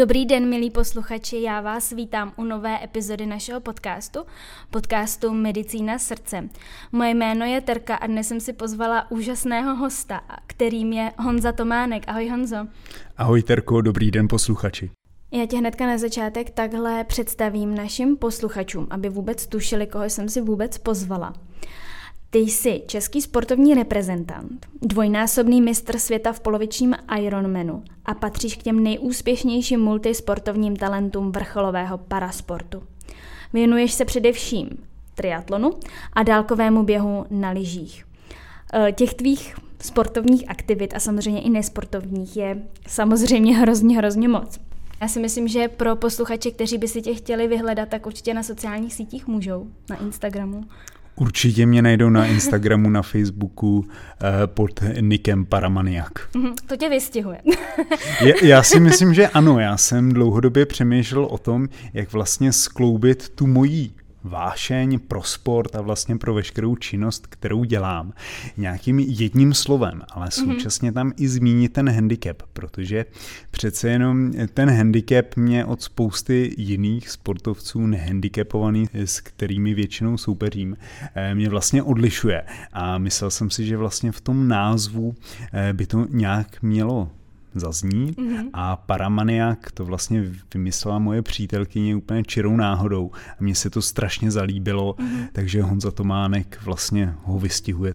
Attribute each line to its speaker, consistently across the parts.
Speaker 1: Dobrý den, milí posluchači, já vás vítám u nové epizody našeho podcastu, podcastu Medicína srdce. Moje jméno je Terka a dnes jsem si pozvala úžasného hosta, kterým je Honza Tománek. Ahoj Honzo.
Speaker 2: Ahoj Terko, dobrý den posluchači.
Speaker 1: Já tě hnedka na začátek takhle představím našim posluchačům, aby vůbec tušili, koho jsem si vůbec pozvala. Ty jsi český sportovní reprezentant, dvojnásobný mistr světa v polovičním Ironmanu a patříš k těm nejúspěšnějším multisportovním talentům vrcholového parasportu. Věnuješ se především triatlonu a dálkovému běhu na lyžích. E, těch tvých sportovních aktivit a samozřejmě i nesportovních je samozřejmě hrozně, hrozně moc. Já si myslím, že pro posluchače, kteří by si tě chtěli vyhledat, tak určitě na sociálních sítích můžou, na Instagramu.
Speaker 2: Určitě mě najdou na Instagramu, na Facebooku eh, pod nikem Paramaniak.
Speaker 1: Mhm, to tě vystihuje.
Speaker 2: já si myslím, že ano. Já jsem dlouhodobě přemýšlel o tom, jak vlastně skloubit tu mojí vášeň pro sport a vlastně pro veškerou činnost, kterou dělám, nějakým jedním slovem, ale mhm. současně tam i zmínit ten handicap, protože přece jenom ten handicap mě od spousty jiných sportovců nehandicapovaných, s kterými většinou soupeřím, eh, mě vlastně odlišuje. A myslel jsem si, že vlastně v tom názvu eh, by to nějak mělo zazní mm-hmm. a Paramaniak to vlastně vymyslela moje přítelkyně úplně čirou náhodou a mně se to strašně zalíbilo, mm-hmm. takže Honza Tománek vlastně ho vystihuje.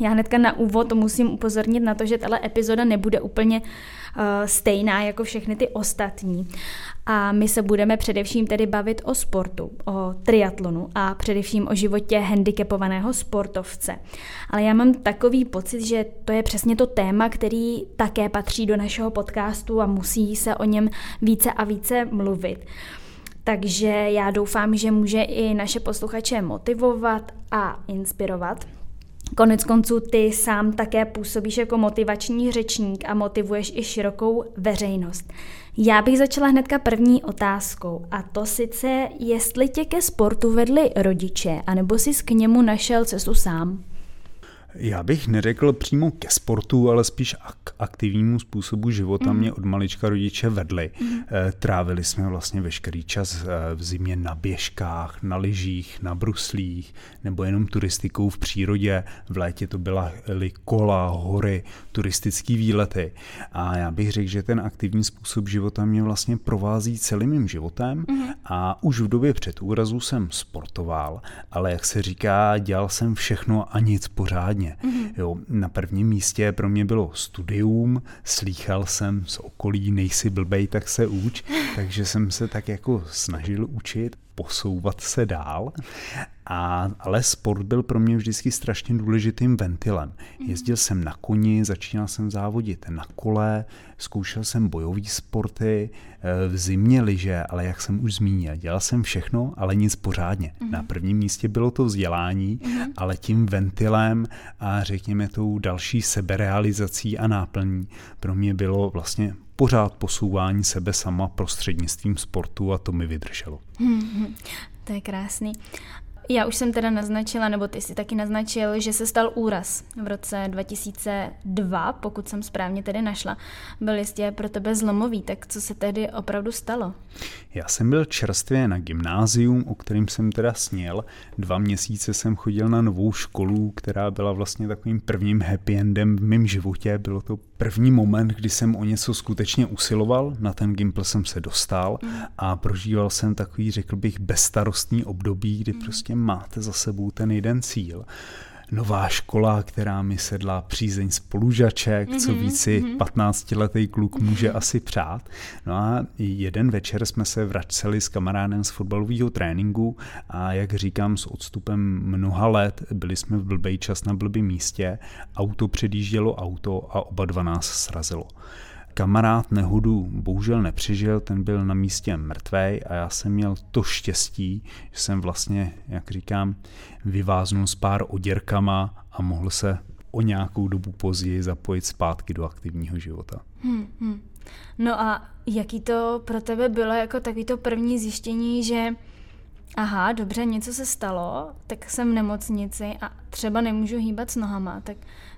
Speaker 1: Já hnedka na úvod musím upozornit na to, že tahle epizoda nebude úplně uh, stejná jako všechny ty ostatní. A my se budeme především tedy bavit o sportu, o triatlonu a především o životě handicapovaného sportovce. Ale já mám takový pocit, že to je přesně to téma, který také patří do našeho podcastu a musí se o něm více a více mluvit. Takže já doufám, že může i naše posluchače motivovat a inspirovat. Konec konců ty sám také působíš jako motivační řečník a motivuješ i širokou veřejnost. Já bych začala hnedka první otázkou a to sice, jestli tě ke sportu vedli rodiče, anebo jsi k němu našel cestu sám.
Speaker 2: Já bych neřekl přímo ke sportu, ale spíš k aktivnímu způsobu života mm. mě od malička rodiče vedli. Mm. Trávili jsme vlastně veškerý čas eh, v zimě na běžkách, na lyžích, na bruslích, nebo jenom turistikou v přírodě. V létě to byla kola, hory, turistické výlety. A já bych řekl, že ten aktivní způsob života mě vlastně provází celým mým životem mm. a už v době před úrazu jsem sportoval, ale jak se říká, dělal jsem všechno a nic pořádně podobně. Mm-hmm. Jo, na prvním místě pro mě bylo studium, slýchal jsem z okolí, nejsi blbej, tak se uč, takže jsem se tak jako snažil učit posouvat se dál. A, ale sport byl pro mě vždycky strašně důležitým ventilem. Jezdil jsem na koni, začínal jsem závodit na kole, zkoušel jsem bojové sporty, eh, v zimě liže, ale jak jsem už zmínil, dělal jsem všechno, ale nic pořádně. Mm-hmm. Na prvním místě bylo to vzdělání, mm-hmm. ale tím ventilem a řekněme tou další seberealizací a náplní pro mě bylo vlastně pořád posouvání sebe sama prostřednictvím sportu a to mi vydrželo.
Speaker 1: Hmm, to je krásný. Já už jsem teda naznačila, nebo ty si taky naznačil, že se stal úraz v roce 2002, pokud jsem správně tedy našla. Byl jistě pro tebe zlomový, tak co se tehdy opravdu stalo?
Speaker 2: Já jsem byl čerstvě na gymnázium, o kterým jsem teda sněl. Dva měsíce jsem chodil na novou školu, která byla vlastně takovým prvním happy endem v mém životě. Bylo to první moment, kdy jsem o něco skutečně usiloval, na ten Gimpl jsem se dostal mm. a prožíval jsem takový, řekl bych, bezstarostný období, kdy mm. prostě máte za sebou ten jeden cíl nová škola, která mi sedla přízeň spolužaček, mm-hmm, co víci mm-hmm. 15-letý kluk může mm-hmm. asi přát. No a jeden večer jsme se vraceli s kamarádem z fotbalového tréninku a jak říkám, s odstupem mnoha let byli jsme v blbej čas na blbém místě, auto předjíždělo auto a oba dva nás srazilo. Kamarád nehodu bohužel nepřežil, ten byl na místě mrtvej a já jsem měl to štěstí, že jsem vlastně, jak říkám, vyváznul s pár oděrkama a mohl se o nějakou dobu později zapojit zpátky do aktivního života. Hmm, hmm.
Speaker 1: No a jaký to pro tebe bylo jako takový to první zjištění, že aha, dobře, něco se stalo, tak jsem v nemocnici a třeba nemůžu hýbat s nohama, tak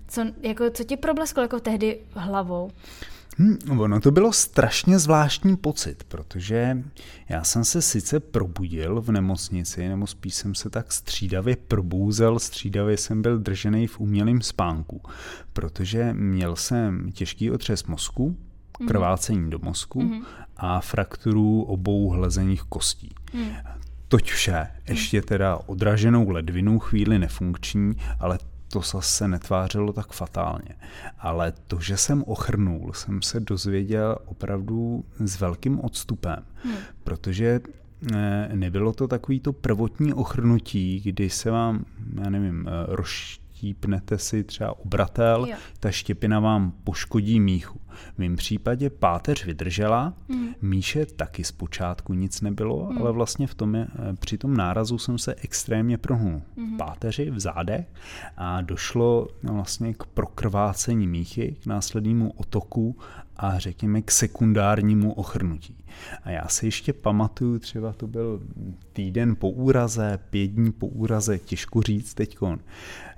Speaker 1: co, jako, co ti problesklo jako tehdy hlavou?
Speaker 2: Hmm, ono to bylo strašně zvláštní pocit, protože já jsem se sice probudil v nemocnici, nebo spíš jsem se tak střídavě probouzel, střídavě jsem byl držený v umělém spánku, protože měl jsem těžký otřes mozku, mhm. krvácení do mozku mm-hmm. a frakturu obou hlezených kostí. Mm. Toť vše, ještě teda odraženou ledvinu, chvíli nefunkční, ale to zase netvářilo tak fatálně. Ale to, že jsem ochrnul, jsem se dozvěděl opravdu s velkým odstupem, hmm. protože eh, nebylo to takový to prvotní ochrnutí, kdy se vám, já nevím, eh, roš štípnete si třeba obratel, jo. ta štěpina vám poškodí míchu. V mém případě páteř vydržela, mm. míše taky zpočátku nic nebylo, mm. ale vlastně v tom je, eh, při tom nárazu jsem se extrémně prohnul mm. páteři v zádech a došlo vlastně k prokrvácení míchy, k následnému otoku a řekněme k sekundárnímu ochrnutí. A já si ještě pamatuju, třeba to byl týden po úraze, pět dní po úraze, těžko říct teďkon,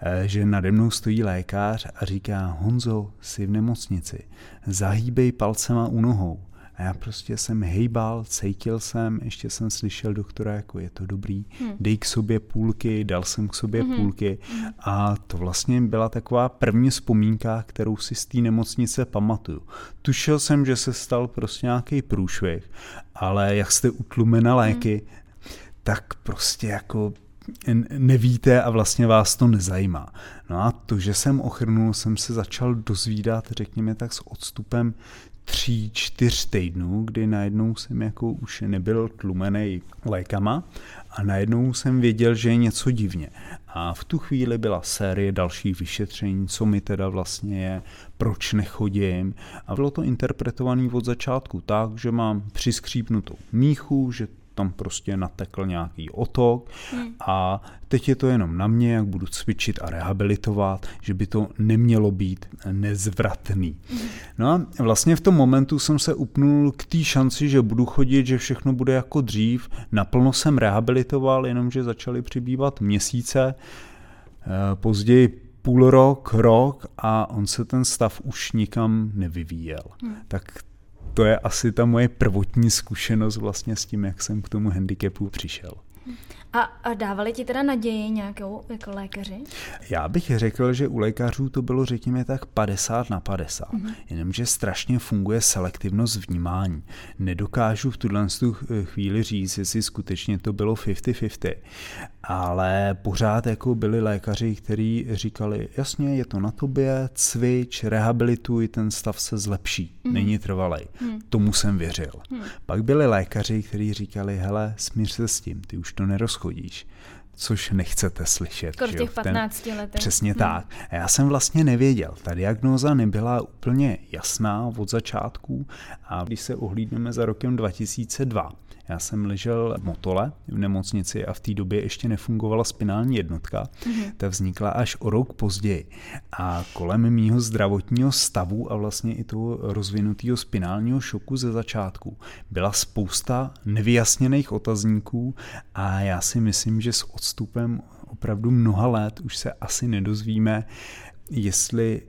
Speaker 2: eh, že nade mnou stojí lékař a říká Honzo, jsi v nemocnici, zahýbej palcema u nohou. A já prostě jsem hejbal, cítil jsem, ještě jsem slyšel doktora, jako je to dobrý, hmm. dej k sobě půlky, dal jsem k sobě hmm. půlky a to vlastně byla taková první vzpomínka, kterou si z té nemocnice pamatuju. Tušil jsem, že se stal prostě nějaký průšvih, ale jak jste utlumena léky, hmm. tak prostě jako nevíte a vlastně vás to nezajímá. No a to, že jsem ochrnul, jsem se začal dozvídat, řekněme tak s odstupem tří, čtyř týdnů, kdy najednou jsem jako už nebyl tlumený lékama a najednou jsem věděl, že je něco divně. A v tu chvíli byla série dalších vyšetření, co mi teda vlastně je, proč nechodím. A bylo to interpretované od začátku tak, že mám přiskřípnutou míchu, že tam prostě natekl nějaký otok hmm. a teď je to jenom na mě, jak budu cvičit a rehabilitovat, že by to nemělo být nezvratný. Hmm. No a vlastně v tom momentu jsem se upnul k té šanci, že budu chodit, že všechno bude jako dřív. Naplno jsem rehabilitoval, jenomže začaly přibývat měsíce, eh, později půl rok, rok a on se ten stav už nikam nevyvíjel. Hmm. Tak to je asi ta moje prvotní zkušenost vlastně s tím, jak jsem k tomu handicapu přišel.
Speaker 1: A, a dávali ti teda naději nějakou jako lékaři?
Speaker 2: Já bych řekl, že u lékařů to bylo řekněme tak 50 na 50. Mm-hmm. Jenomže strašně funguje selektivnost vnímání. Nedokážu v tuhle chvíli říct, jestli skutečně to bylo 50-50. Ale pořád jako byli lékaři, kteří říkali, jasně, je to na tobě, cvič, rehabilituj, ten stav se zlepší, mm-hmm. není trvalej. Mm-hmm. Tomu jsem věřil. Mm-hmm. Pak byli lékaři, kteří říkali, hele, smíř se s tím, ty už to nerozchodíš chodíš což nechcete slyšet.
Speaker 1: Skoro těch 15 Ten, letech.
Speaker 2: Přesně hmm. tak. A já jsem vlastně nevěděl. Ta diagnóza nebyla úplně jasná od začátku a když se ohlídneme za rokem 2002, já jsem ležel v Motole v nemocnici a v té době ještě nefungovala spinální jednotka. Mm-hmm. Ta vznikla až o rok později. A kolem mýho zdravotního stavu a vlastně i toho rozvinutého spinálního šoku ze začátku byla spousta nevyjasněných otazníků a já si myslím, že s odstupem opravdu mnoha let už se asi nedozvíme, jestli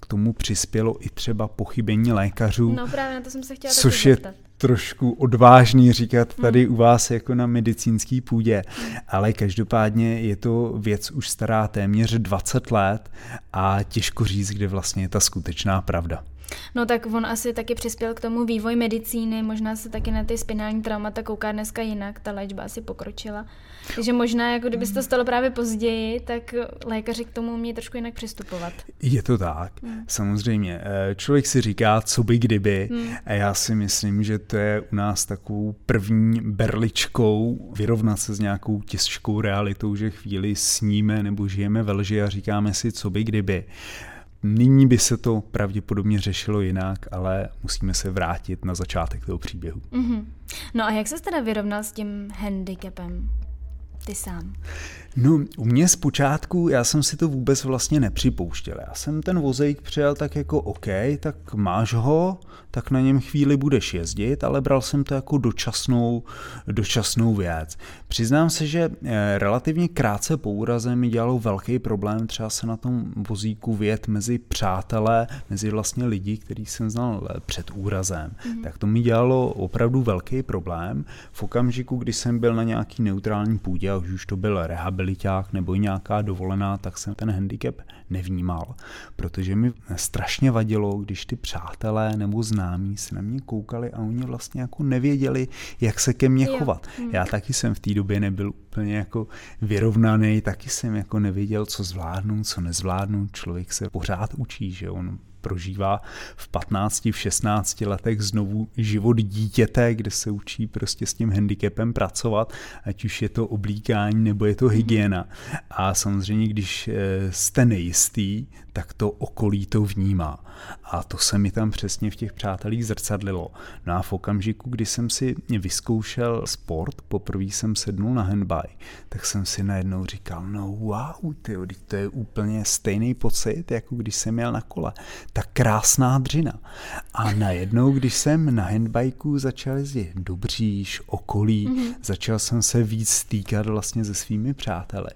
Speaker 2: k tomu přispělo i třeba pochybení lékařů.
Speaker 1: No právě na to jsem se chtěla
Speaker 2: což je trošku odvážný říkat tady hmm. u vás jako na medicínský půdě, ale každopádně je to věc už stará téměř 20 let a těžko říct, kde vlastně je ta skutečná pravda.
Speaker 1: No tak on asi taky přispěl k tomu vývoj medicíny, možná se taky na ty spinální traumata kouká dneska jinak, ta léčba asi pokročila. Takže možná, jako kdyby se to stalo právě později, tak lékaři k tomu mě trošku jinak přistupovat.
Speaker 2: Je to tak, hmm. samozřejmě. Eh, člověk si říká, co by kdyby. Hmm. A já si myslím, že to je u nás takovou první berličkou vyrovnat se s nějakou těžkou realitou, že chvíli sníme nebo žijeme ve lži a říkáme si, co by kdyby. Nyní by se to pravděpodobně řešilo jinak, ale musíme se vrátit na začátek toho příběhu.
Speaker 1: Mm-hmm. No a jak se teda vyrovnal s tím handicapem? Ty sám?
Speaker 2: No, u mě zpočátku já jsem si to vůbec vlastně nepřipouštěl. Já jsem ten vozejk přijal tak jako OK, tak máš ho, tak na něm chvíli budeš jezdit, ale bral jsem to jako dočasnou, dočasnou věc. Přiznám se, že eh, relativně krátce po úraze mi dělalo velký problém třeba se na tom vozíku vět mezi přátelé, mezi vlastně lidi, který jsem znal eh, před úrazem. Mm-hmm. Tak to mi dělalo opravdu velký problém. V okamžiku, kdy jsem byl na nějaký neutrální půdě, a už to byl rehabiliták nebo nějaká dovolená, tak jsem ten handicap nevnímal, protože mi strašně vadilo, když ty přátelé nebo známí se na mě koukali a oni vlastně jako nevěděli, jak se ke mně chovat. Hmm. Já taky jsem v té době nebyl úplně jako vyrovnaný, taky jsem jako nevěděl, co zvládnu, co nezvládnu. Člověk se pořád učí, že on prožívá v 15, v 16 letech znovu život dítěte, kde se učí prostě s tím handicapem pracovat, ať už je to oblíkání nebo je to hygiena. A samozřejmě, když eh, jste nejistý, tak to okolí to vnímá. A to se mi tam přesně v těch přátelích zrcadlilo. No a v okamžiku, kdy jsem si vyzkoušel sport, poprvé jsem sednul na handbike, tak jsem si najednou říkal, no wow, tyjo, to je úplně stejný pocit, jako když jsem jel na kole. Ta krásná dřina. A najednou, když jsem na handbajku začal jezdit do bříž, okolí, mm-hmm. začal jsem se víc stýkat vlastně se svými přáteli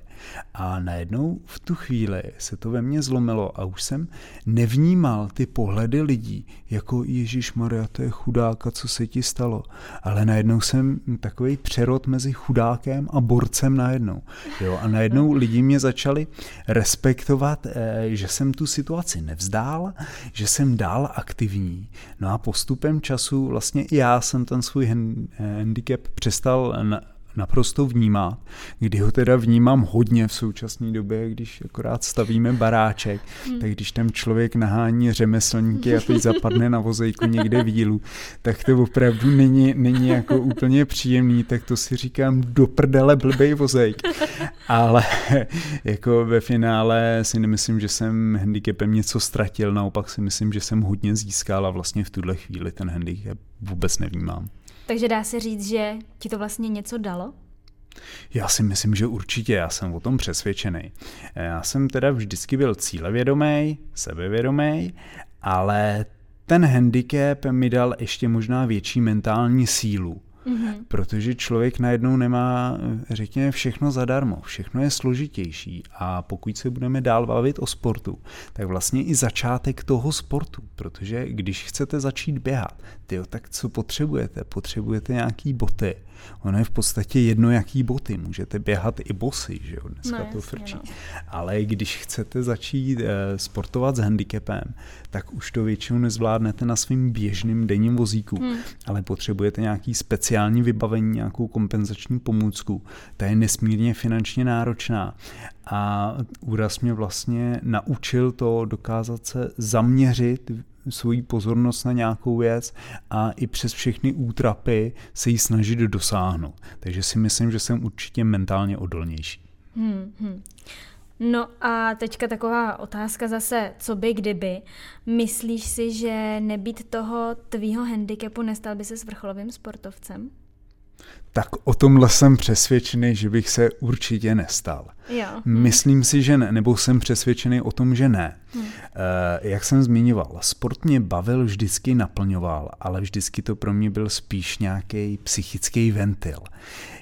Speaker 2: a najednou v tu chvíli se to ve mně zlomilo a už jsem nevnímal ty pohledy lidí, jako Ježíš Maria, to je chudáka, co se ti stalo. Ale najednou jsem takový přerod mezi chudákem a borcem najednou. Jo? A najednou lidi mě začali respektovat, eh, že jsem tu situaci nevzdál, že jsem dál aktivní. No a postupem času vlastně i já jsem ten svůj handicap přestal naprosto vnímat, kdy ho teda vnímám hodně v současné době, když akorát stavíme baráček, hmm. tak když tam člověk nahání řemeslníky a teď zapadne na vozejku někde vílu, tak to opravdu není, není jako úplně příjemný, tak to si říkám do prdele blbej vozejk. Ale jako ve finále si nemyslím, že jsem handicapem něco ztratil, naopak si myslím, že jsem hodně získal a vlastně v tuhle chvíli ten handicap vůbec nevnímám.
Speaker 1: Takže dá se říct, že ti to vlastně něco dalo?
Speaker 2: Já si myslím, že určitě, já jsem o tom přesvědčený. Já jsem teda vždycky byl cílevědomý, sebevědomý, ale ten handicap mi dal ještě možná větší mentální sílu. Mm-hmm. Protože člověk najednou nemá, řekněme, všechno zadarmo, všechno je složitější a pokud se budeme dál bavit o sportu, tak vlastně i začátek toho sportu, protože když chcete začít běhat, tyjo, tak co potřebujete? Potřebujete nějaký boty, Ono je v podstatě jedno, jaký boty. Můžete běhat i bosy, že jo, dneska no, to frčí. No. Ale když chcete začít e, sportovat s handicapem, tak už to většinou nezvládnete na svým běžným denním vozíku, hmm. ale potřebujete nějaký speciální vybavení, nějakou kompenzační pomůcku. Ta je nesmírně finančně náročná a úraz mě vlastně naučil to dokázat se zaměřit svoji pozornost na nějakou věc a i přes všechny útrapy se jí snažit dosáhnout. Takže si myslím, že jsem určitě mentálně odolnější. Hmm, hmm.
Speaker 1: No a teďka taková otázka zase, co by kdyby. Myslíš si, že nebýt toho tvýho handicapu nestal by se s vrcholovým sportovcem?
Speaker 2: tak o tomhle jsem přesvědčený, že bych se určitě nestal.
Speaker 1: Jo.
Speaker 2: Myslím si, že ne, nebo jsem přesvědčený o tom, že ne. Hmm. E, jak jsem zmiňoval, sport mě bavil, vždycky naplňoval, ale vždycky to pro mě byl spíš nějaký psychický ventil.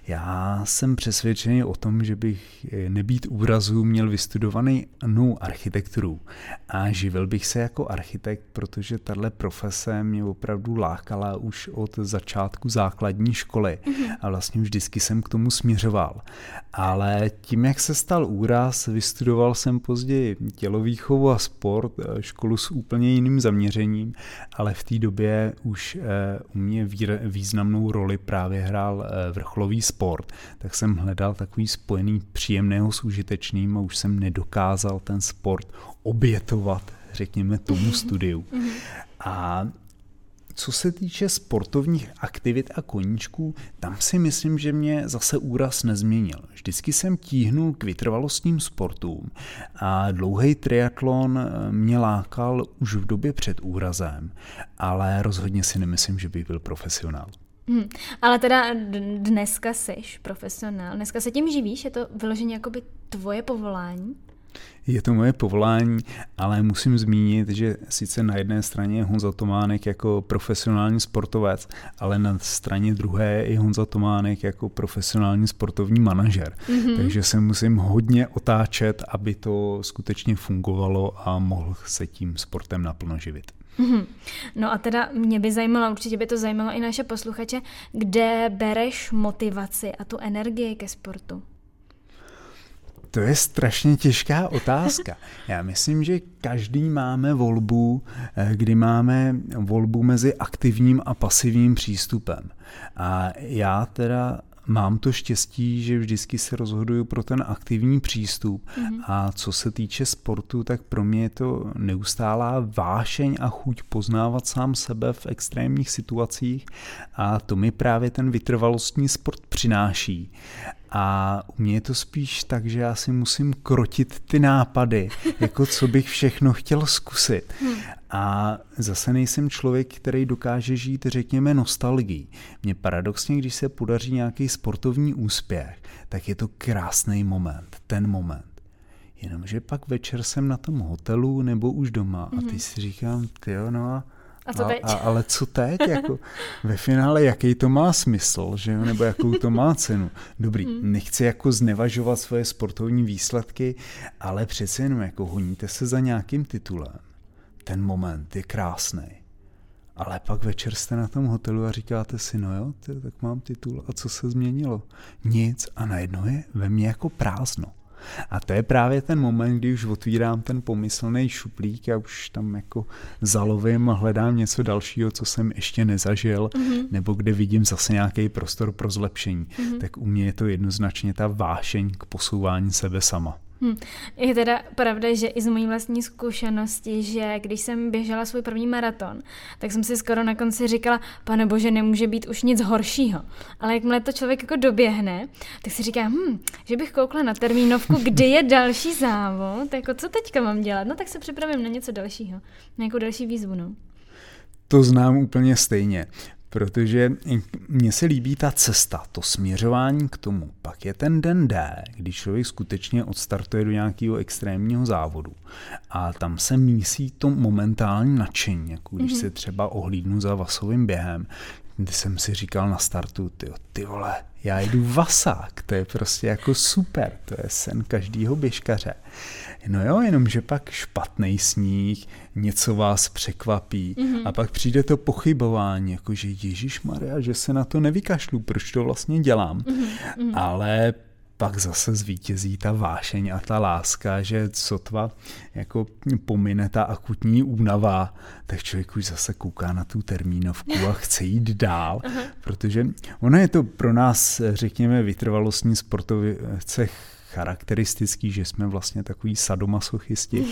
Speaker 2: Já jsem přesvědčený o tom, že bych eh, nebýt úrazu měl vystudovaný nou architekturu a živil bych se jako architekt, protože tahle profese mě opravdu lákala už od začátku základní školy mm-hmm. a vlastně vždycky jsem k tomu směřoval. Ale tím, jak se stal úraz, vystudoval jsem později tělovýchovu a sport, eh, školu s úplně jiným zaměřením, ale v té době už eh, u mě významnou roli právě hrál vrcholový sport, tak jsem hledal takový spojený příjemného s užitečným a už jsem nedokázal ten sport obětovat, řekněme, tomu studiu. Mhm. A co se týče sportovních aktivit a koníčků, tam si myslím, že mě zase úraz nezměnil. Vždycky jsem tíhnul k vytrvalostním sportům a dlouhý triatlon mě lákal už v době před úrazem, ale rozhodně si nemyslím, že by byl profesionál.
Speaker 1: Hmm. Ale teda dneska seš profesionál, dneska se tím živíš, je to vyloženě jakoby tvoje povolání?
Speaker 2: Je to moje povolání, ale musím zmínit, že sice na jedné straně je Honza Tománek jako profesionální sportovec, ale na straně druhé je Honza Tománek jako profesionální sportovní manažer. Mm-hmm. Takže se musím hodně otáčet, aby to skutečně fungovalo a mohl se tím sportem naplno živit.
Speaker 1: Mm-hmm. No a teda mě by zajímalo, určitě by to zajímalo i naše posluchače, kde bereš motivaci a tu energii ke sportu?
Speaker 2: To je strašně těžká otázka. Já myslím, že každý máme volbu, eh, kdy máme volbu mezi aktivním a pasivním přístupem. A já teda mám to štěstí, že vždycky se rozhoduju pro ten aktivní přístup mm-hmm. a co se týče sportu, tak pro mě je to neustálá vášeň a chuť poznávat sám sebe v extrémních situacích a to mi právě ten vytrvalostní sport přináší. A u mě je to spíš tak, že já si musím krotit ty nápady, jako co bych všechno chtěl zkusit. Hmm. A zase nejsem člověk, který dokáže žít, řekněme, nostalgii. Mně paradoxně, když se podaří nějaký sportovní úspěch, tak je to krásný moment, ten moment. Jenomže pak večer jsem na tom hotelu nebo už doma a ty si říkám, ty no a
Speaker 1: a co teď?
Speaker 2: A, a, ale co teď? Jako, ve finále, jaký to má smysl, že jo? nebo jakou to má cenu? Dobrý, hmm. nechci jako znevažovat svoje sportovní výsledky, ale přece jenom jako honíte se za nějakým titulem. Ten moment je krásný. Ale pak večer jste na tom hotelu a říkáte si, no jo, ty, tak mám titul a co se změnilo? Nic a najednou je ve mně jako prázdno. A to je právě ten moment, kdy už otvírám ten pomyslný šuplík a už tam jako zalovím a hledám něco dalšího, co jsem ještě nezažil, mm-hmm. nebo kde vidím zase nějaký prostor pro zlepšení. Mm-hmm. Tak u mě je to jednoznačně ta vášeň k posouvání sebe sama.
Speaker 1: Hmm. Je teda pravda, že i z mojí vlastní zkušenosti, že když jsem běžela svůj první maraton, tak jsem si skoro na konci říkala, pane bože, nemůže být už nic horšího. Ale jakmile to člověk jako doběhne, tak si říká, hm, že bych koukla na termínovku, kdy je další závod, jako co teďka mám dělat? No tak se připravím na něco dalšího, na nějakou další výzvu, no.
Speaker 2: To znám úplně stejně protože mně se líbí ta cesta, to směřování k tomu. Pak je ten den D, když člověk skutečně odstartuje do nějakého extrémního závodu a tam se mísí to momentální nadšení, jako když mm-hmm. se třeba ohlídnu za vasovým během, kdy jsem si říkal na startu, ty, ty vole, já jdu vasák, to je prostě jako super, to je sen každýho běžkaře. No jo, jenomže pak špatný sníh, něco vás překvapí mm-hmm. a pak přijde to pochybování, jako že Ježíš Maria, že se na to nevykašlu, proč to vlastně dělám. Mm-hmm. Ale pak zase zvítězí ta vášeň a ta láska, že sotva jako pomine ta akutní únava, tak člověk už zase kouká na tu termínovku a chce jít dál, protože ono je to pro nás, řekněme, vytrvalostní sportovce charakteristický, že jsme vlastně takový sadomasochisti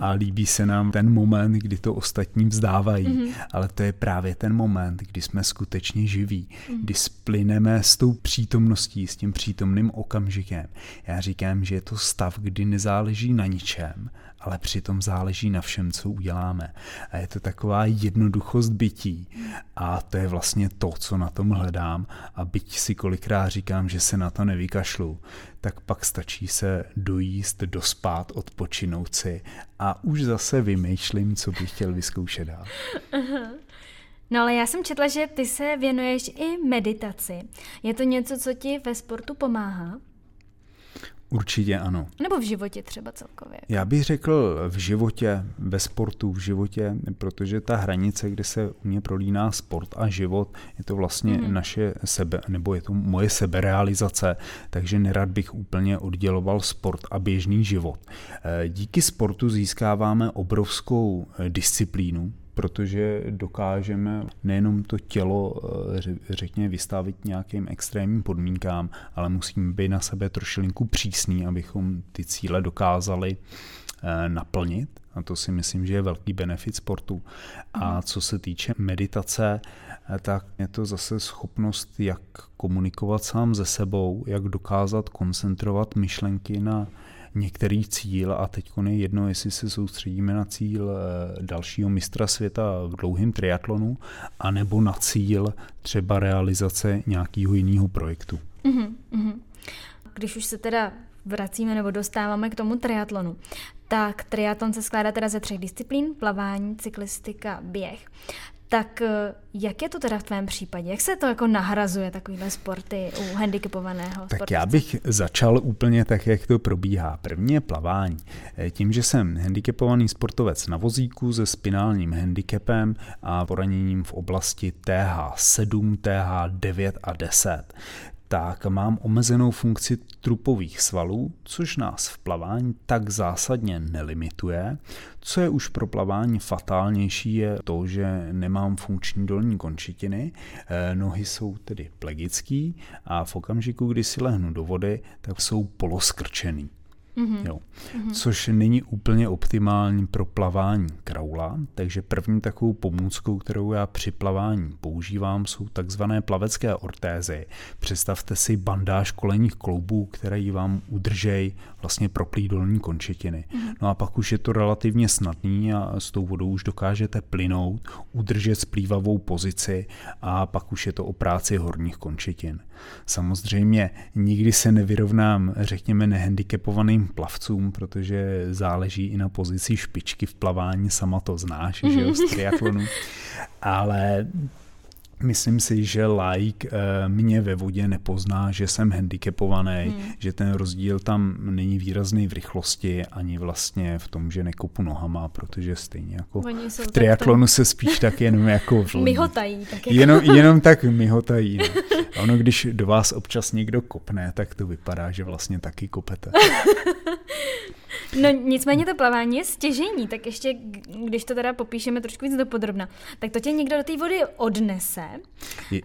Speaker 2: a líbí se nám ten moment, kdy to ostatní vzdávají, mm-hmm. ale to je právě ten moment, kdy jsme skutečně živí, mm-hmm. kdy splyneme s tou přítomností, s tím přítomným okamžikem. Já říkám, že je to stav, kdy nezáleží na ničem, ale přitom záleží na všem, co uděláme. A je to taková jednoduchost bytí a to je vlastně to, co na tom hledám a byť si kolikrát říkám, že se na to nevykašlu, tak pak stačí se dojíst, dospát, odpočinout si a už zase vymýšlím, co bych chtěl vyzkoušet dál.
Speaker 1: No ale já jsem četla, že ty se věnuješ i meditaci. Je to něco, co ti ve sportu pomáhá?
Speaker 2: Určitě ano.
Speaker 1: Nebo v životě třeba celkově?
Speaker 2: Já bych řekl v životě, ve sportu, v životě, protože ta hranice, kde se u mě prolíná sport a život, je to vlastně mm. naše sebe, nebo je to moje seberealizace, takže nerad bych úplně odděloval sport a běžný život. Eh, díky sportu získáváme obrovskou eh, disciplínu, protože dokážeme nejenom to tělo, eh, řekněme, vystavit nějakým extrémním podmínkám, ale musíme být na sebe trošilinku přísný, abychom ty cíle dokázali eh, naplnit. A to si myslím, že je velký benefit sportu. A mhm. co se týče meditace, eh, tak je to zase schopnost, jak komunikovat sám ze sebou, jak dokázat koncentrovat myšlenky na některý cíl a teď je jedno, jestli se soustředíme na cíl dalšího mistra světa v dlouhém triatlonu, anebo na cíl třeba realizace nějakého jiného projektu. Mm-hmm.
Speaker 1: Když už se teda vracíme nebo dostáváme k tomu triatlonu, tak triatlon se skládá teda ze třech disciplín, plavání, cyklistika, běh. Tak eh, jak je to teda v tvém případě? Jak se to jako nahrazuje takovýhle sporty u handicapovaného
Speaker 2: Tak sportovce? já bych začal úplně tak, jak to probíhá. První je plavání. Eh, tím, že jsem handicapovaný sportovec na vozíku se spinálním handicapem a poraněním v oblasti TH7, TH9 a 10, tak mám omezenou funkci trupových svalů, což nás v plavání tak zásadně nelimituje. Co je už pro plavání fatálnější je to, že nemám funkční dolní končetiny, eh, nohy jsou tedy plegický a v okamžiku, kdy si lehnu do vody, tak jsou poloskrčený. Mm-hmm. Jo. Mm-hmm. Což není úplně optimální pro plavání kraula, takže první takovou pomůckou, kterou já při plavání používám, jsou takzvané plavecké ortézy. Představte si bandáž kolenních kloubů, které vám udržej vlastně proplý dolní končetiny. Mm-hmm. No a pak už je to relativně snadný a s tou vodou už dokážete plynout, udržet splývavou pozici a pak už je to o práci horních končetin. Samozřejmě nikdy se nevyrovnám, řekněme, nehandicapovaným plavcům, protože záleží i na pozici špičky v plavání, sama to znáš, že jo, z triatlonu. Ale Myslím si, že like mě ve vodě nepozná, že jsem handicapovaný, hmm. že ten rozdíl tam není výrazný v rychlosti ani vlastně v tom, že nekopu nohama, protože stejně jako v triatlonu se spíš tak jenom jako
Speaker 1: v Myhotají. Tak
Speaker 2: jako. jenom, jenom tak myhotají. No. A ono, když do vás občas někdo kopne, tak to vypadá, že vlastně taky kopete.
Speaker 1: No nicméně to plavání je stěžení, tak ještě, když to teda popíšeme trošku víc dopodrobna, tak to tě někdo do té vody odnese,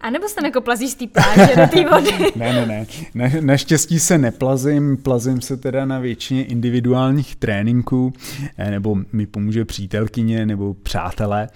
Speaker 1: a nebo se tam jako plazíš z té pláže do té vody?
Speaker 2: ne, ne, ne. Na, naštěstí se neplazím, plazím se teda na většině individuálních tréninků, eh, nebo mi pomůže přítelkyně nebo přátelé,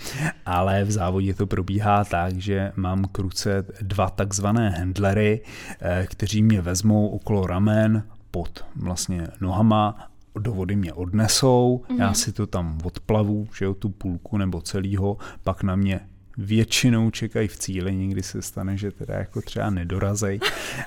Speaker 2: ale v závodě to probíhá tak, že mám k ruce dva takzvané handlery, eh, kteří mě vezmou okolo ramen, pod vlastně nohama do vody mě odnesou, mm-hmm. já mhm. si to tam odplavu, že jo, tu půlku nebo celýho, pak na mě většinou čekají v cíli, někdy se stane, že teda jako třeba nedorazej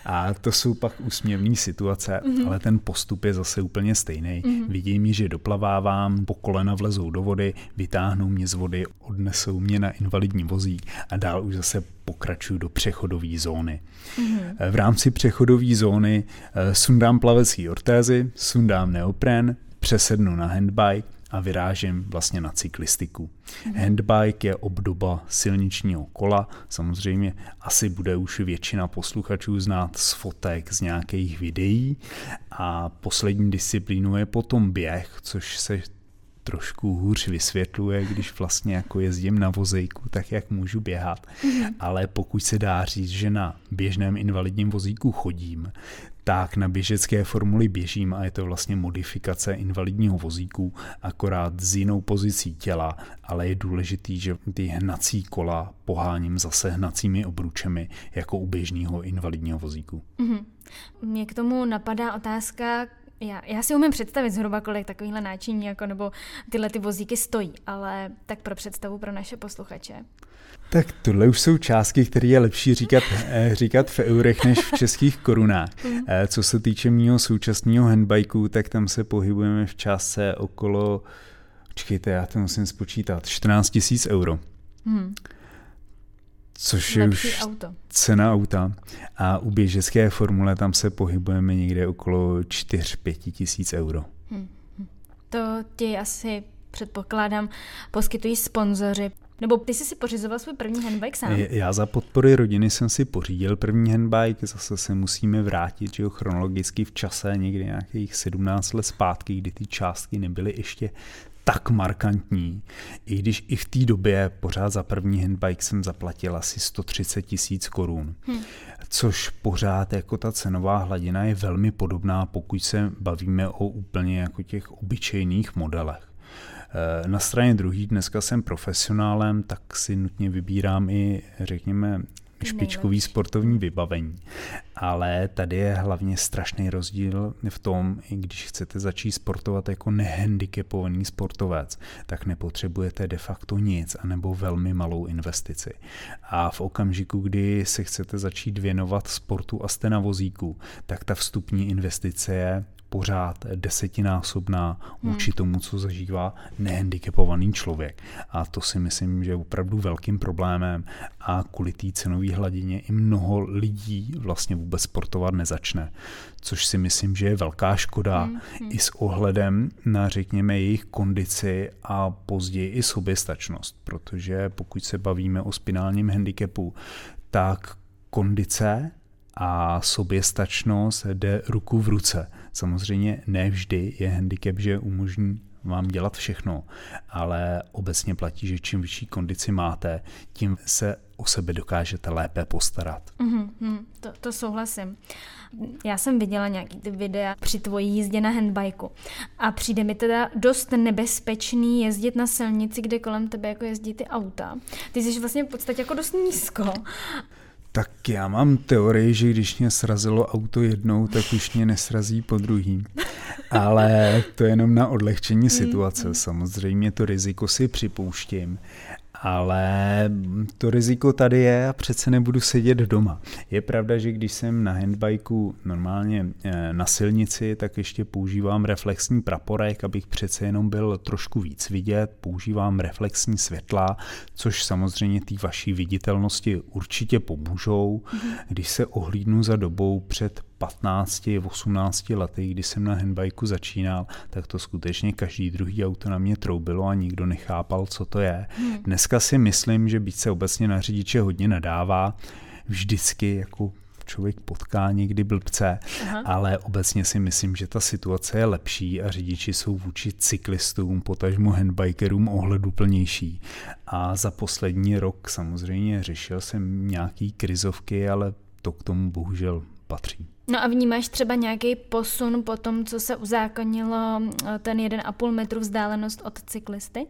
Speaker 2: a to jsou pak úsměvné situace, mm-hmm. ale ten postup je zase úplně stejný. Mm-hmm. Vidím, že doplavávám, po kolena vlezou do vody, vytáhnou mě z vody, odnesou mě na invalidní vozík a dál už zase pokračuju do přechodové zóny. Mm-hmm. V rámci přechodové zóny eh, sundám plavecí ortézy, sundám neopren, přesednu na handbike a vyrážím vlastně na cyklistiku. Handbike je obdoba silničního kola, samozřejmě asi bude už většina posluchačů znát z fotek, z nějakých videí a poslední disciplínou je potom běh, což se trošku hůř vysvětluje, když vlastně jako jezdím na vozejku, tak jak můžu běhat. Mm-hmm. Ale pokud se dá říct, že na běžném invalidním vozíku chodím, tak na běžecké formuli běžím a je to vlastně modifikace invalidního vozíku, akorát s jinou pozicí těla, ale je důležitý, že ty hnací kola poháním zase hnacími obručemi jako u běžného invalidního vozíku. Mm-hmm.
Speaker 1: Mě k tomu napadá otázka, já, já si umím představit zhruba, kolik takovýhle náčiní jako, nebo tyhle ty vozíky stojí, ale tak pro představu pro naše posluchače.
Speaker 2: Tak tohle už jsou částky, které je lepší říkat, eh, říkat v eurech než v českých korunách. Mm. Eh, co se týče mého současného handbajku, tak tam se pohybujeme v částce okolo, počkejte, já to musím spočítat, 14 tisíc euro. Hmm což je už auto. cena auta. A u běžecké formule tam se pohybujeme někde okolo 4-5 tisíc euro. Hmm.
Speaker 1: To ti asi předpokládám poskytují sponzoři. Nebo ty jsi si pořizoval svůj první handbike sám?
Speaker 2: Já za podpory rodiny jsem si pořídil první handbike, zase se musíme vrátit že jo, chronologicky v čase, někdy nějakých 17 let zpátky, kdy ty částky nebyly ještě tak markantní, i když i v té době pořád za první handbike jsem zaplatil asi 130 tisíc korun, hmm. což pořád jako ta cenová hladina je velmi podobná, pokud se bavíme o úplně jako těch obyčejných modelech. Eh, na straně druhý dneska jsem profesionálem, tak si nutně vybírám i, řekněme, špičkový sportovní vybavení. ale tady je hlavně strašný rozdíl v tom, i když chcete začít sportovat jako nehandicapovaný sportovec, tak nepotřebujete de facto nic, anebo velmi malou investici. A v okamžiku, kdy se chcete začít věnovat sportu a jste na vozíku, tak ta vstupní investice je pořád desetinásobná vůči hmm. tomu, co zažívá nehandicapovaný člověk. A to si myslím, že je opravdu velkým problémem a kvůli té cenové hladině i mnoho lidí vlastně vůbec sportovat nezačne. Což si myslím, že je velká škoda hmm. hmm. i s ohledem na, řekněme, jejich kondici a později i soběstačnost. Protože pokud se bavíme o spinálním handicapu, tak kondice a soběstačnost jde ruku v ruce. Samozřejmě ne vždy je handicap, že umožní vám dělat všechno, ale obecně platí, že čím vyšší kondici máte, tím se o sebe dokážete lépe postarat.
Speaker 1: Mm-hmm, to, to souhlasím. Já jsem viděla nějaký ty videa při tvojí jízdě na handbajku a přijde mi teda dost nebezpečný jezdit na silnici, kde kolem tebe jako jezdí ty auta. Ty jsi vlastně v podstatě jako dost nízko
Speaker 2: tak já mám teorii, že když mě srazilo auto jednou, tak už mě nesrazí po druhým. Ale to je jenom na odlehčení mm, situace. Mm. Samozřejmě to riziko si připouštím, ale to riziko tady je a přece nebudu sedět doma. Je pravda, že když jsem na handbajku normálně eh, na silnici, tak ještě používám reflexní praporek, abych přece jenom byl trošku víc vidět. Používám reflexní světla, což samozřejmě té vaší viditelnosti určitě pomůžou. Mhm. Když se ohlídnu za dobou před 15-18 lety, kdy jsem na handbajku začínal, tak to skutečně každý druhý auto na mě troubilo a nikdo nechápal, co to je. Hmm. Dneska si myslím, že být se obecně na řidiče hodně nadává, vždycky jako člověk potká někdy blbce, Aha. ale obecně si myslím, že ta situace je lepší a řidiči jsou vůči cyklistům, potažmo handbikerům ohleduplnější. A za poslední rok samozřejmě řešil jsem nějaký krizovky, ale to k tomu bohužel patří.
Speaker 1: No a vnímáš třeba nějaký posun po tom, co se uzákonilo eh, ten 1,5 metru vzdálenost od cyklisty?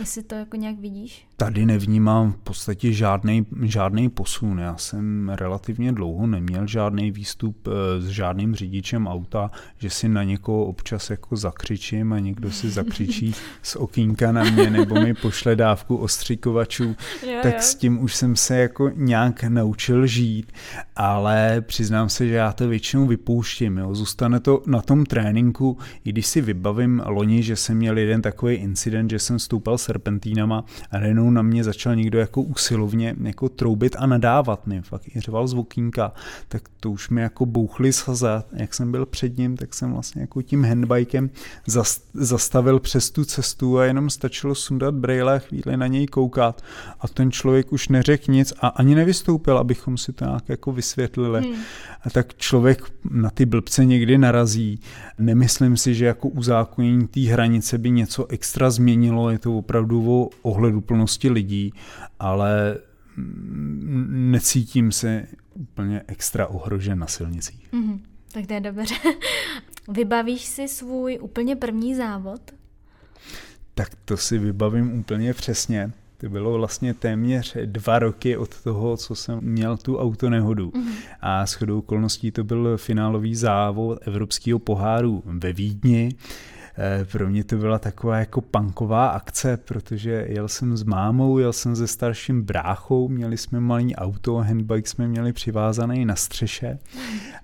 Speaker 1: Jestli to jako nějak vidíš?
Speaker 2: Tady nevnímám v podstatě žádný, žádný posun. Já jsem relativně dlouho neměl žádný výstup eh, s žádným řidičem auta, že si na někoho občas jako zakřičím a někdo si zakřičí z okýnka na mě nebo mi pošle dávku ostřikovačů, jo, tak jo. s tím už jsem se jako nějak naučil žít, ale přiznám se, že já to většinou vypouštím. Jo. Zůstane to na tom tréninku, i když si vybavím loni, že jsem měl jeden takový incident, že jsem stoupal serpentínama a najednou na mě začal někdo jako usilovně jako troubit a nadávat mi, fakt i řval z okýnka, tak to už mi jako bouchly sazat. Jak jsem byl před ním, tak jsem vlastně jako tím handbikem zastavil přes tu cestu a jenom stačilo sundat brejle a chvíli na něj koukat a ten člověk už neřekl nic a ani nevystoupil, abychom si to nějak jako vysvětlili. Hmm. A tak člověk na ty blbce někdy narazí. Nemyslím si, že jako uzákonění té hranice by něco extra změnilo, je to opravdu o ohleduplnosti lidí, ale necítím se úplně extra ohrožen na silnicích. Mm-hmm.
Speaker 1: Tak to je dobře. Vybavíš si svůj úplně první závod?
Speaker 2: Tak to si vybavím úplně přesně. To bylo vlastně téměř dva roky od toho, co jsem měl tu autonehodu. Mm-hmm. A shodou okolností to byl finálový závod Evropského poháru ve Vídni. Eh, pro mě to byla taková jako punková akce, protože jel jsem s mámou, jel jsem se starším bráchou, měli jsme malý auto, handbike jsme měli přivázaný na střeše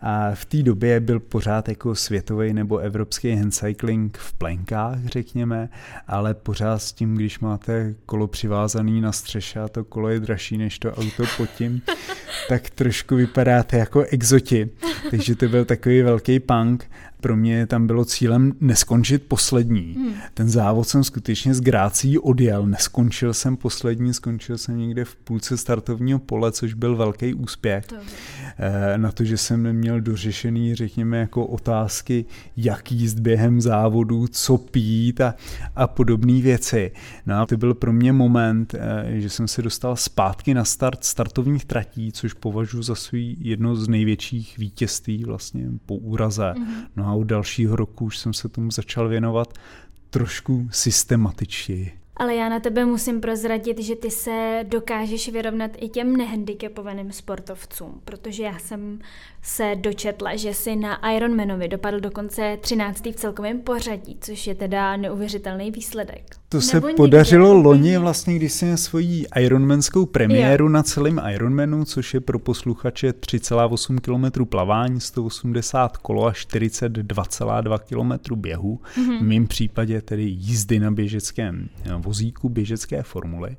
Speaker 2: a v té době byl pořád jako světový nebo evropský handcycling v plenkách, řekněme, ale pořád s tím, když máte kolo přivázaný na střeše a to kolo je dražší než to auto pod tím, tak trošku vypadáte jako exoti. Takže to byl takový velký punk pro mě tam bylo cílem neskončit poslední. Hmm. Ten závod jsem skutečně s grácí odjel, neskončil jsem poslední, skončil jsem někde v půlce startovního pole, což byl velký úspěch. To. Eh, na to, že jsem neměl dořešený, řekněme, jako otázky, jak jíst během závodu, co pít a, a podobné věci. No a to byl pro mě moment, eh, že jsem se dostal zpátky na start startovních tratí, což považuji za svý jedno z největších vítězství vlastně po úraze. Mm-hmm. No a od dalšího roku už jsem se tomu začal věnovat trošku systematičtěji.
Speaker 1: Ale já na tebe musím prozradit, že ty se dokážeš vyrovnat i těm nehandicapovaným sportovcům, protože já jsem se dočetla, že si na Ironmanovi dopadl dokonce 13. v celkovém pořadí, což je teda neuvěřitelný výsledek.
Speaker 2: To se Nebo podařilo loni vlastně, když jsem svoji Ironmanskou premiéru jo. na celém Ironmanu, což je pro posluchače 3,8 km plavání, 180 kolo a 42,2 km běhu. Mm-hmm. V mém případě tedy jízdy na běžeckém vozíku, běžecké formuly.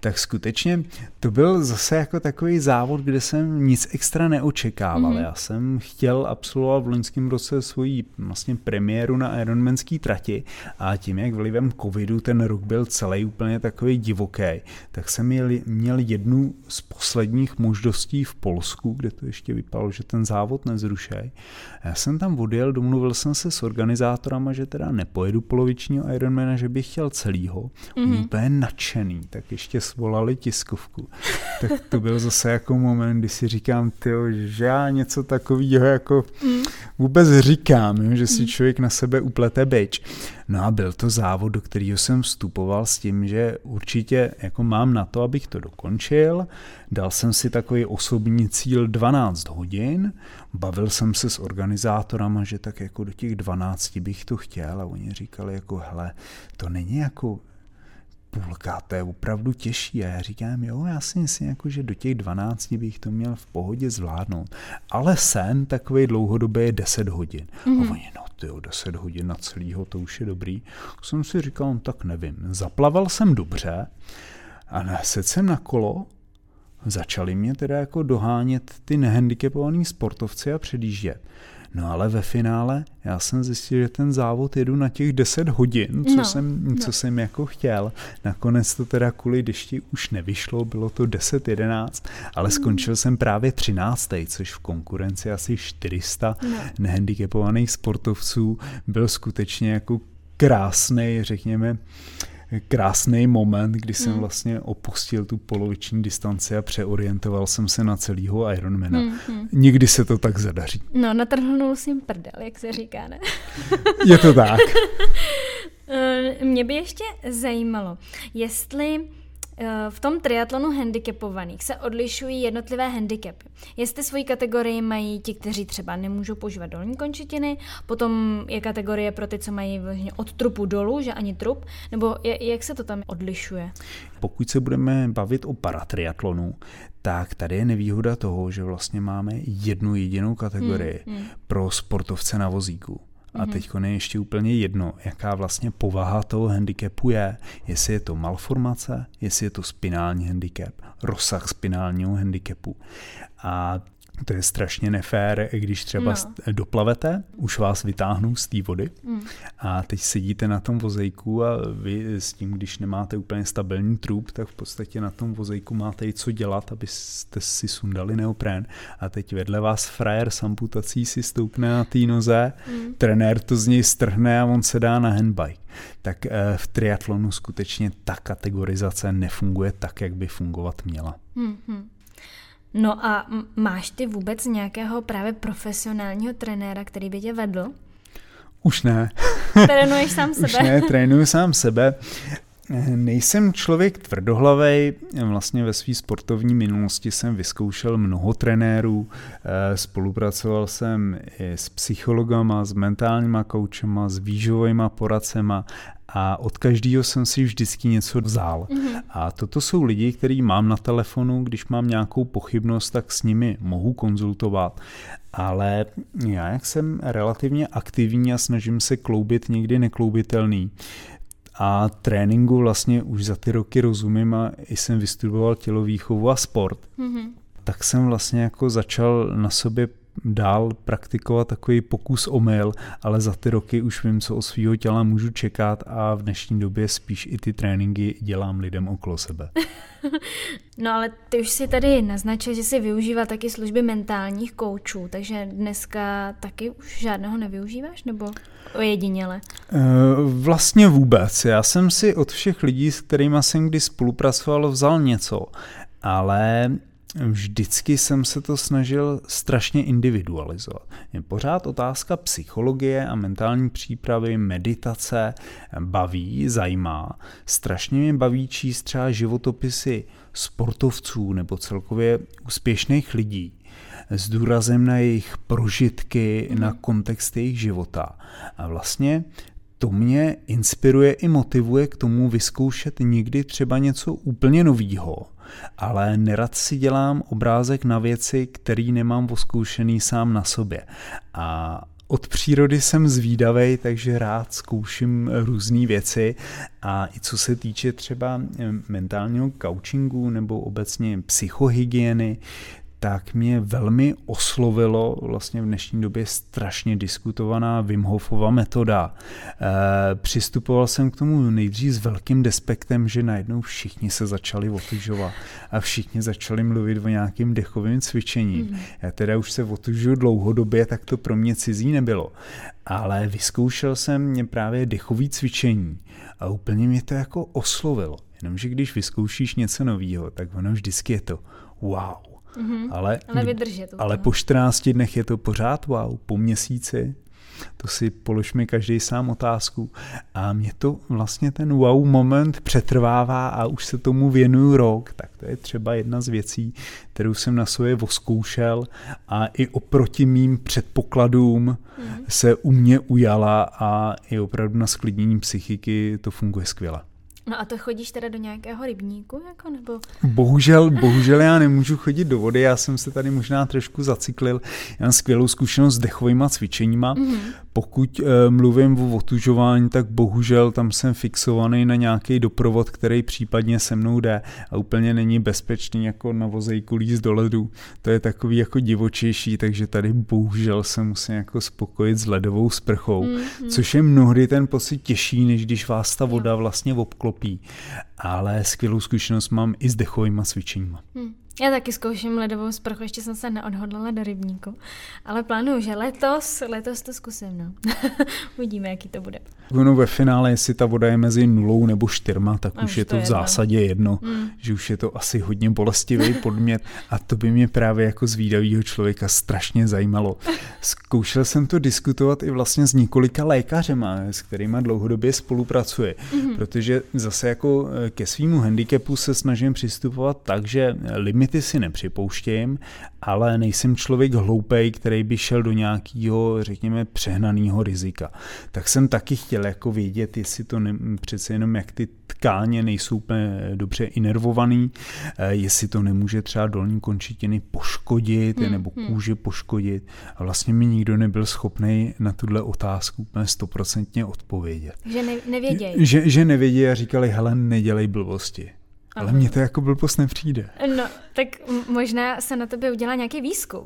Speaker 2: Tak skutečně to byl zase jako takový závod, kde jsem nic extra neočekával. Mm-hmm. Já jsem chtěl absolvovat v loňském roce svoji vlastně premiéru na Ironmanské trati a tím, jak vlivem covidu ten rok byl celý úplně takový divoký, tak jsem měl, měl jednu z posledních možností v Polsku, kde to ještě vypadalo, že ten závod nezrušej. Já jsem tam odjel, domluvil jsem se s organizátorama, že teda nepojedu polovičního Ironmana, že bych chtěl celýho. Mm-hmm. úplně nadšený, tak ještě svolali tiskovku. tak to byl zase jako moment, kdy si říkám, tyjo, že já něco takového jako mm. vůbec říkám, jo, že si mm. člověk na sebe uplete byč. No a byl to závod, do kterého jsem vstupoval s tím, že určitě jako mám na to, abych to dokončil. Dal jsem si takový osobní cíl 12 hodin, bavil jsem se s organizátorama, že tak jako do těch 12 bych to chtěl a oni říkali jako hele, to není jako půlka, to je opravdu těžší. A já říkám, jo, já si myslím, jako, že do těch 12 bych to měl v pohodě zvládnout. Ale sen takový dlouhodobý je 10 hodin. Mm-hmm. A mhm. oni, no ty 10 hodin na celýho, to už je dobrý. Jsem si říkal, no, tak nevím. Zaplaval jsem dobře a nasedl jsem na kolo, začali mě teda jako dohánět ty nehandicapovaný sportovci a předjíždět. No ale ve finále já jsem zjistil, že ten závod jedu na těch 10 hodin, co, no, jsem, no. co jsem jako chtěl. Nakonec to teda kvůli dešti už nevyšlo, bylo to 10-11, ale mm. skončil jsem právě 13. což v konkurenci asi 400 no. nehandicapovaných sportovců byl skutečně jako krásný, řekněme, krásný moment, kdy jsem hmm. vlastně opustil tu poloviční distanci a přeorientoval jsem se na celýho Ironmana. Hmm, hmm. Nikdy se to tak zadaří.
Speaker 1: No, natrhnul jsem prdel, jak se říká, ne?
Speaker 2: Je to tak.
Speaker 1: Eh, mě by ještě zajímalo, jestli v tom triatlonu handicapovaných se odlišují jednotlivé handicapy. Jestli svoji kategorii mají ti, kteří třeba nemůžou používat dolní končetiny, potom je kategorie pro ty, co mají vlastně od trupu dolů, že ani trup, nebo jak se to tam odlišuje?
Speaker 2: Pokud se budeme bavit o paratriatlonu, tak tady je nevýhoda toho, že vlastně máme jednu jedinou kategorii hmm, hmm. pro sportovce na vozíku. A mhm. teď je ještě úplně jedno, jaká vlastně povaha toho handicapu je. Jestli je to malformace, jestli je to spinální handicap, rozsah spinálního handicapu. A to je strašně nefér, když třeba no. doplavete, už vás vytáhnou z té vody mm. a teď sedíte na tom vozejku a vy s tím, když nemáte úplně stabilní trup, tak v podstatě na tom vozejku máte i co dělat, abyste si sundali neoprén a teď vedle vás frajer s amputací si stoupne na té noze, mm. trenér to z něj strhne a on se dá na handbike. Tak eh, v triatlonu skutečně ta kategorizace nefunguje tak, jak by fungovat měla. Mm-hmm.
Speaker 1: No a máš ty vůbec nějakého právě profesionálního trenéra, který by tě vedl?
Speaker 2: Už ne.
Speaker 1: Trénuješ sám sebe?
Speaker 2: Už ne, trénuju sám sebe. Nejsem člověk tvrdohlavej, vlastně ve své sportovní minulosti jsem vyzkoušel mnoho trenérů, eh, spolupracoval jsem i s psychologama, s mentálníma koučema, s výživovými poradcema a od každého jsem si vždycky něco vzal. Mm-hmm. A toto jsou lidi, který mám na telefonu, když mám nějakou pochybnost, tak s nimi mohu konzultovat. Ale já, jak jsem relativně aktivní a snažím se kloubit někdy nekloubitelný, a tréninku vlastně už za ty roky rozumím a i jsem vystudoval tělovýchovu a sport, mm-hmm. tak jsem vlastně jako začal na sobě dál praktikovat takový pokus omyl, ale za ty roky už vím, co od svého těla můžu čekat a v dnešní době spíš i ty tréninky dělám lidem okolo sebe.
Speaker 1: no ale ty už si tady naznačil, že si využívá taky služby mentálních koučů, takže dneska taky už žádného nevyužíváš nebo ojediněle?
Speaker 2: Eh, vlastně vůbec. Já jsem si od všech lidí, s kterými jsem kdy spolupracoval, vzal něco, ale Vždycky jsem se to snažil strašně individualizovat. Je pořád otázka psychologie a mentální přípravy, meditace baví, zajímá. Strašně mě baví číst třeba životopisy sportovců nebo celkově úspěšných lidí s důrazem na jejich prožitky, mm. na kontext jejich života. A vlastně to mě inspiruje i motivuje k tomu vyzkoušet někdy třeba něco úplně novýho, ale nerad si dělám obrázek na věci, který nemám oskoušený sám na sobě. A od přírody jsem zvídavej, takže rád zkouším různé věci a i co se týče třeba mentálního coachingu nebo obecně psychohygieny, tak mě velmi oslovilo vlastně v dnešní době strašně diskutovaná Wim Hofova metoda. E, přistupoval jsem k tomu nejdřív s velkým despektem, že najednou všichni se začali otužovat a všichni začali mluvit o nějakém dechovém cvičení. Mm. Já teda už se otužuju dlouhodobě, tak to pro mě cizí nebylo. Ale vyzkoušel jsem mě právě dechový cvičení a úplně mě to jako oslovilo. Jenomže když vyzkoušíš něco nového, tak ono vždycky je to wow
Speaker 1: Mm-hmm. Ale, ale vydržet.
Speaker 2: Ale po 14 dnech je to pořád wow, po měsíci. To si položme každý sám otázku. A mě to vlastně ten wow moment přetrvává a už se tomu věnuju rok. Tak to je třeba jedna z věcí, kterou jsem na sobě voskoušel a i oproti mým předpokladům mm. se u mě ujala a i opravdu na sklidnění psychiky to funguje skvěle.
Speaker 1: No a to chodíš teda do nějakého rybníku, jako nebo?
Speaker 2: Bohužel, bohužel já nemůžu chodit do vody, já jsem se tady možná trošku zacyklil. Já mám skvělou zkušenost s dechovými cvičeníma. Mm-hmm. Pokud uh, mluvím o otužování, tak bohužel tam jsem fixovaný na nějaký doprovod, který případně se mnou jde a úplně není bezpečný jako na vozejku líst do ledu. To je takový jako divočejší, takže tady bohužel se musím jako spokojit s ledovou sprchou, mm-hmm. což je mnohdy ten pocit těžší, než když vás ta voda vlastně obklopí pochopí. Ale skvělou zkušenost mám i s dechovými cvičeními. Hmm.
Speaker 1: Já taky zkouším ledovou sprchu, ještě jsem se neodhodlala do rybníku, ale plánuju, že letos, letos to zkusím, no. Uvidíme, jaký to bude.
Speaker 2: No ve finále, jestli ta voda je mezi nulou nebo čtyřma, tak už, už je to, v zásadě jedno, mm. že už je to asi hodně bolestivý podmět a to by mě právě jako zvídavýho člověka strašně zajímalo. Zkoušel jsem to diskutovat i vlastně s několika lékařema, s kterými dlouhodobě spolupracuji, mm. protože zase jako eh, ke svýmu handicapu se snažím přistupovat tak, že limit limity si nepřipouštím, ale nejsem člověk hloupej, který by šel do nějakého, řekněme, přehnaného rizika. Tak jsem taky chtěl jako vědět, jestli to ne, přece jenom jak ty tkáně nejsou úplně dobře inervovaný, eh, jestli to nemůže třeba dolní končetiny poškodit hmm, nebo hmm. kůže poškodit. A vlastně mi nikdo nebyl schopný na tuhle otázku úplně stoprocentně odpovědět.
Speaker 1: Že ne, nevědějí.
Speaker 2: Že, že nevědějí a říkali, hele, nedělej blbosti. Ale mně to jako blbost nepřijde.
Speaker 1: No, tak možná se na tebe udělá nějaký výzkum.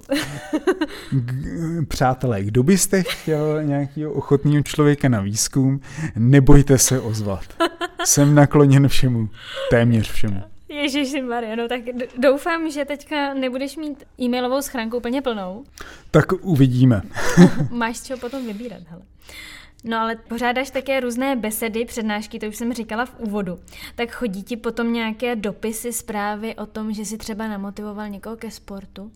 Speaker 2: Přátelé, kdo byste chtěl nějakého ochotného člověka na výzkum, nebojte se ozvat. Jsem nakloněn všemu, téměř všemu.
Speaker 1: Ježiši Maria, no tak doufám, že teďka nebudeš mít e-mailovou schránku úplně plnou.
Speaker 2: Tak uvidíme.
Speaker 1: Máš čeho potom vybírat, hele. No ale pořádáš také různé besedy, přednášky, to už jsem říkala v úvodu. Tak chodí ti potom nějaké dopisy, zprávy o tom, že si třeba namotivoval někoho ke sportu?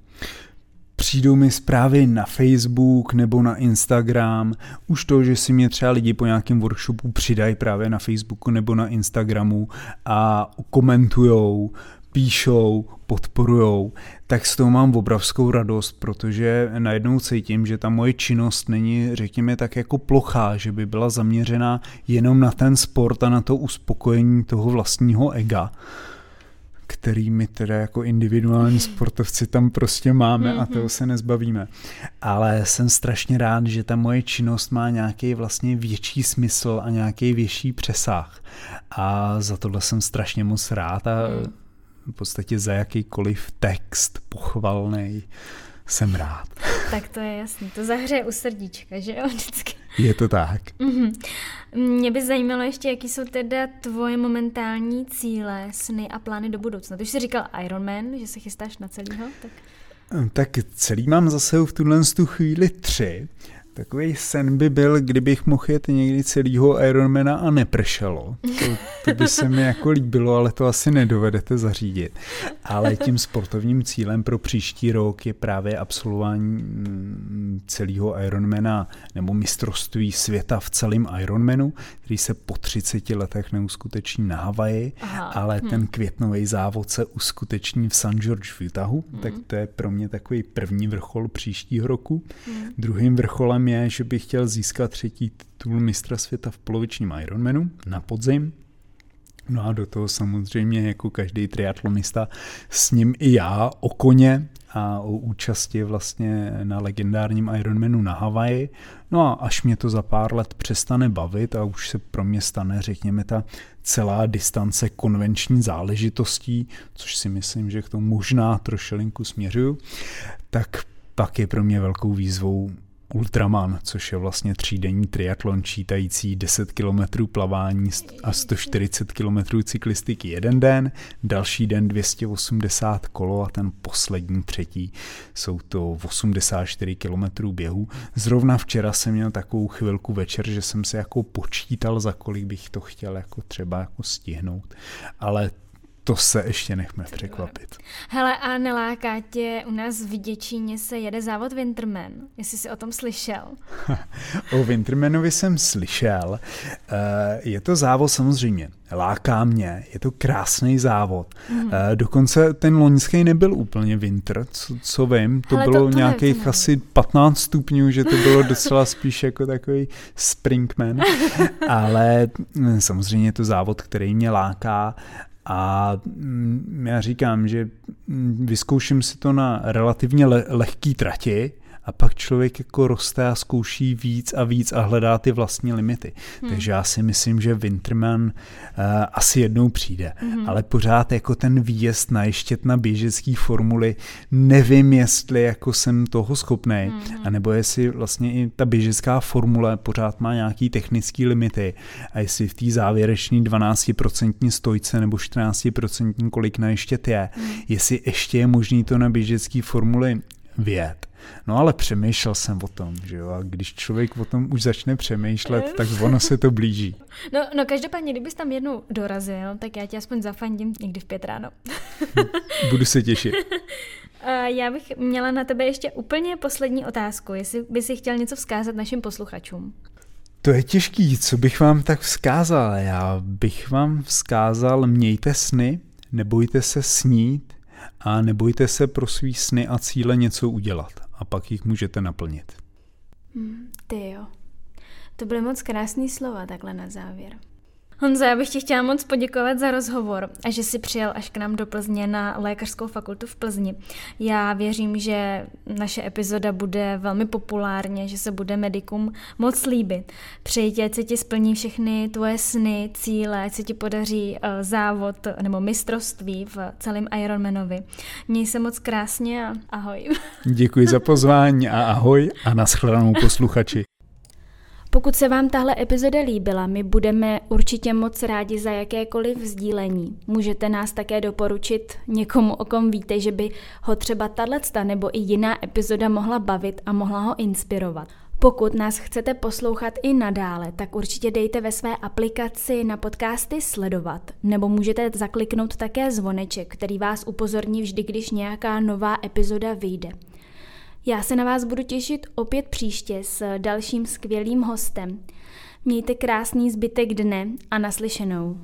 Speaker 2: Přijdou mi zprávy na Facebook nebo na Instagram. Už to, že si mě třeba lidi po nějakém workshopu přidají právě na Facebooku nebo na Instagramu a komentujou, píšou, podporujou, tak s toho mám obrovskou radost, protože najednou cítím, že ta moje činnost není, řekněme, tak jako plochá, že by byla zaměřená jenom na ten sport a na to uspokojení toho vlastního ega který my teda jako individuální sportovci tam prostě máme a toho se nezbavíme. Ale jsem strašně rád, že ta moje činnost má nějaký vlastně větší smysl a nějaký větší přesah. A za tohle jsem strašně moc rád a mm v podstatě za jakýkoliv text pochvalný jsem rád.
Speaker 1: Tak to je jasný, to zahřeje u srdíčka, že jo, vždycky.
Speaker 2: Je to tak. Mm-hmm.
Speaker 1: Mě by zajímalo ještě, jaký jsou teda tvoje momentální cíle, sny a plány do budoucna. Ty už jsi říkal Ironman, že se chystáš na celýho, tak...
Speaker 2: Tak celý mám zase v tuhle tu chvíli tři. Takový sen by byl, kdybych mohl jet někdy celýho Ironmana a nepršelo. To, to by se mi jako líbilo, ale to asi nedovedete zařídit. Ale tím sportovním cílem pro příští rok je právě absolvování mm, celého Ironmana nebo mistrovství světa v celém Ironmanu, který se po 30 letech neuskuteční na Havaji, Aha. ale hm. ten květnový závod se uskuteční v St. George v Utahu, hm. tak to je pro mě takový první vrchol příštího roku. Hm. Druhým vrcholem je, že bych chtěl získat třetí titul mistra světa v polovičním Ironmanu na podzim. No a do toho samozřejmě jako každý triatlonista s ním i já o koně a o účasti vlastně na legendárním Ironmanu na Havaji. No a až mě to za pár let přestane bavit a už se pro mě stane, řekněme, ta celá distance konvenční záležitostí, což si myslím, že k tomu možná trošilinku směřuju, tak pak je pro mě velkou výzvou Ultraman, což je vlastně třídenní triatlon čítající 10 km plavání a 140 km cyklistiky jeden den, další den 280 kolo a ten poslední třetí jsou to 84 km běhu. Zrovna včera jsem měl takovou chvilku večer, že jsem se jako počítal, za kolik bych to chtěl jako třeba jako stihnout, ale to se ještě nechme překvapit.
Speaker 1: Hele, a neláká tě, u nás v Děčíně se jede závod Winterman, jestli jsi o tom slyšel.
Speaker 2: o Wintermanovi jsem slyšel. Eh, je to závod samozřejmě, láká mě, je to krásný závod. Mm. Dokonce ten loňský nebyl úplně winter, co, co vím, to Hele, bylo to, to nějakých ne, asi 15 stupňů, že to bylo docela spíš jako takový springman, ale hm, samozřejmě je to závod, který mě láká a mm, já říkám, že mm, vyzkouším si to na relativně le- lehký trati, a pak člověk jako roste a zkouší víc a víc a hledá ty vlastní limity. Hmm. Takže já si myslím, že Winterman uh, asi jednou přijde, hmm. ale pořád jako ten výjezd na ještě na běžecký formuly nevím, jestli jako jsem toho schopný, hmm. anebo jestli vlastně i ta běžecká formule pořád má nějaký technický limity a jestli v té závěrečné 12% stojce nebo 14% kolik na ještě je, hmm. jestli ještě je možný to na běžecký formuli vět. No ale přemýšlel jsem o tom, že jo, a když člověk o tom už začne přemýšlet, tak ono se to blíží.
Speaker 1: No, no každopádně, kdybys tam jednou dorazil, tak já tě aspoň zafandím někdy v pět ráno.
Speaker 2: Budu se těšit.
Speaker 1: Já bych měla na tebe ještě úplně poslední otázku, jestli by si chtěl něco vzkázat našim posluchačům.
Speaker 2: To je těžký, co bych vám tak vzkázal? Já bych vám vzkázal, mějte sny, nebojte se snít, a nebojte se pro svý sny a cíle něco udělat a pak jich můžete naplnit.
Speaker 1: Hmm, ty jo. To byly moc krásné slova takhle na závěr. Honza, já bych ti chtěla moc poděkovat za rozhovor a že jsi přijel až k nám do Plzně na Lékařskou fakultu v Plzni. Já věřím, že naše epizoda bude velmi populárně, že se bude medikům moc líbit. Přeji tě, ať se ti splní všechny tvoje sny, cíle, ať se ti podaří uh, závod nebo mistrovství v celém Ironmanovi. Měj se moc krásně a ahoj.
Speaker 2: Děkuji za pozvání a ahoj a naschledanou posluchači.
Speaker 1: Pokud se vám tahle epizoda líbila, my budeme určitě moc rádi za jakékoliv sdílení. Můžete nás také doporučit někomu, o kom víte, že by ho třeba tato nebo i jiná epizoda mohla bavit a mohla ho inspirovat. Pokud nás chcete poslouchat i nadále, tak určitě dejte ve své aplikaci na podcasty sledovat, nebo můžete zakliknout také zvoneček, který vás upozorní vždy, když nějaká nová epizoda vyjde. Já se na vás budu těšit opět příště s dalším skvělým hostem. Mějte krásný zbytek dne a naslyšenou.